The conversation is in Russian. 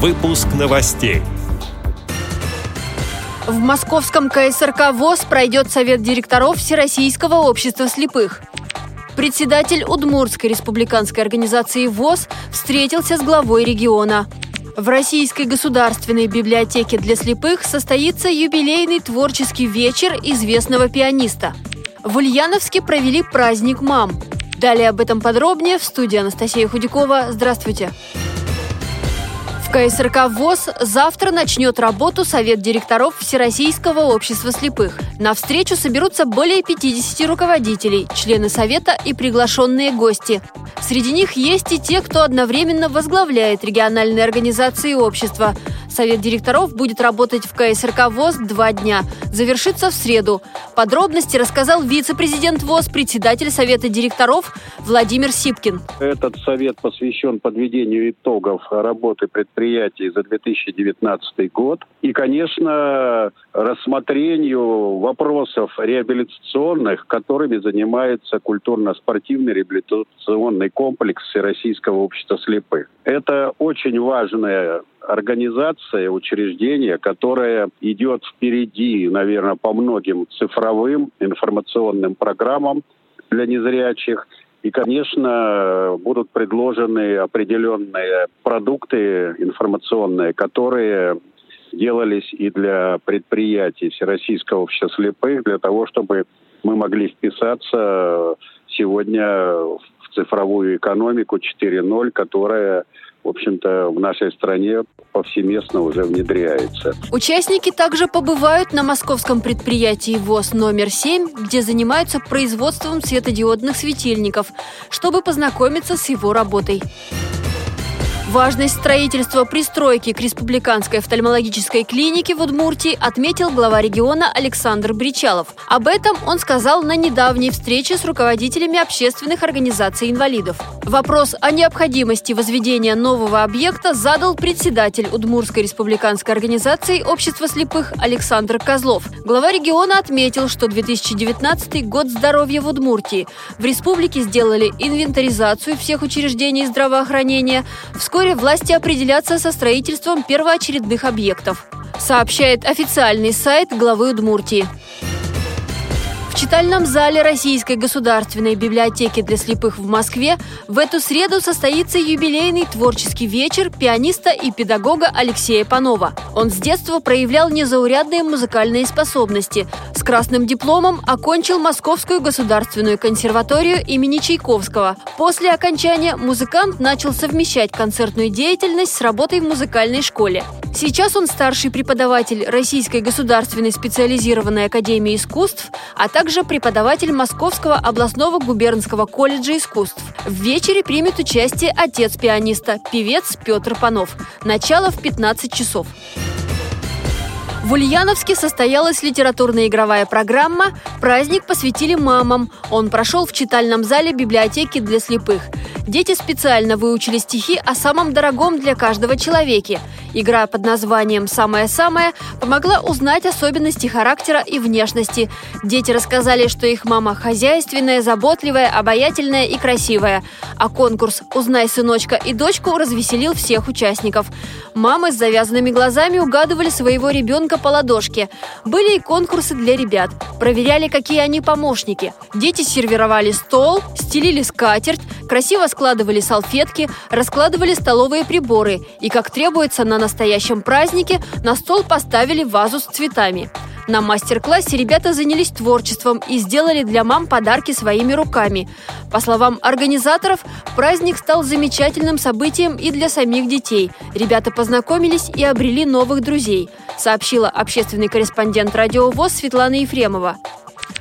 Выпуск новостей. В московском КСРК ВОЗ пройдет совет директоров Всероссийского общества слепых. Председатель Удмуртской республиканской организации ВОЗ встретился с главой региона. В Российской государственной библиотеке для слепых состоится юбилейный творческий вечер известного пианиста. В Ульяновске провели праздник мам. Далее об этом подробнее в студии Анастасия Худякова. Здравствуйте. Здравствуйте. В КСРК ВОЗ завтра начнет работу Совет директоров Всероссийского общества слепых. На встречу соберутся более 50 руководителей, члены Совета и приглашенные гости. Среди них есть и те, кто одновременно возглавляет региональные организации общества. Совет директоров будет работать в КСРК ВОЗ два дня. Завершится в среду. Подробности рассказал вице-президент ВОЗ, председатель Совета директоров Владимир Сипкин. Этот совет посвящен подведению итогов работы предприятий за 2019 год. И, конечно, рассмотрению вопросов реабилитационных, которыми занимается культурно-спортивный реабилитационный комплекс Всероссийского общества слепых. Это очень важная организация, учреждение, которое идет впереди, наверное, по многим цифровым информационным программам для незрячих. И, конечно, будут предложены определенные продукты информационные, которые делались и для предприятий Всероссийского общества слепых, для того, чтобы мы могли вписаться сегодня в цифровую экономику 4.0, которая в общем-то, в нашей стране повсеместно уже внедряется. Участники также побывают на московском предприятии ВОЗ номер 7, где занимаются производством светодиодных светильников, чтобы познакомиться с его работой. Важность строительства пристройки к Республиканской офтальмологической клинике в Удмуртии отметил глава региона Александр Бричалов. Об этом он сказал на недавней встрече с руководителями общественных организаций инвалидов. Вопрос о необходимости возведения нового объекта задал председатель Удмурской республиканской организации общества слепых Александр Козлов. Глава региона отметил, что 2019 год здоровья в Удмуртии. В республике сделали инвентаризацию всех учреждений здравоохранения. Вскоре Вскоре власти определятся со строительством первоочередных объектов, сообщает официальный сайт главы Удмуртии читальном зале Российской государственной библиотеки для слепых в Москве в эту среду состоится юбилейный творческий вечер пианиста и педагога Алексея Панова. Он с детства проявлял незаурядные музыкальные способности. С красным дипломом окончил Московскую государственную консерваторию имени Чайковского. После окончания музыкант начал совмещать концертную деятельность с работой в музыкальной школе. Сейчас он старший преподаватель Российской государственной специализированной академии искусств, а также преподаватель Московского областного губернского колледжа искусств. В вечере примет участие отец пианиста, певец Петр Панов. Начало в 15 часов. В Ульяновске состоялась литературно-игровая программа «Праздник посвятили мамам». Он прошел в читальном зале библиотеки для слепых. Дети специально выучили стихи о самом дорогом для каждого человеке. Игра под названием «Самое-самое» помогла узнать особенности характера и внешности. Дети рассказали, что их мама хозяйственная, заботливая, обаятельная и красивая. А конкурс «Узнай сыночка и дочку» развеселил всех участников. Мамы с завязанными глазами угадывали своего ребенка по ладошке. Были и конкурсы для ребят. Проверяли, какие они помощники. Дети сервировали стол, стелили скатерть, красиво складывали салфетки, раскладывали столовые приборы и, как требуется на настоящем празднике, на стол поставили вазу с цветами. На мастер-классе ребята занялись творчеством и сделали для мам подарки своими руками. По словам организаторов, праздник стал замечательным событием и для самих детей. Ребята познакомились и обрели новых друзей, сообщила общественный корреспондент Радио ВОЗ Светлана Ефремова.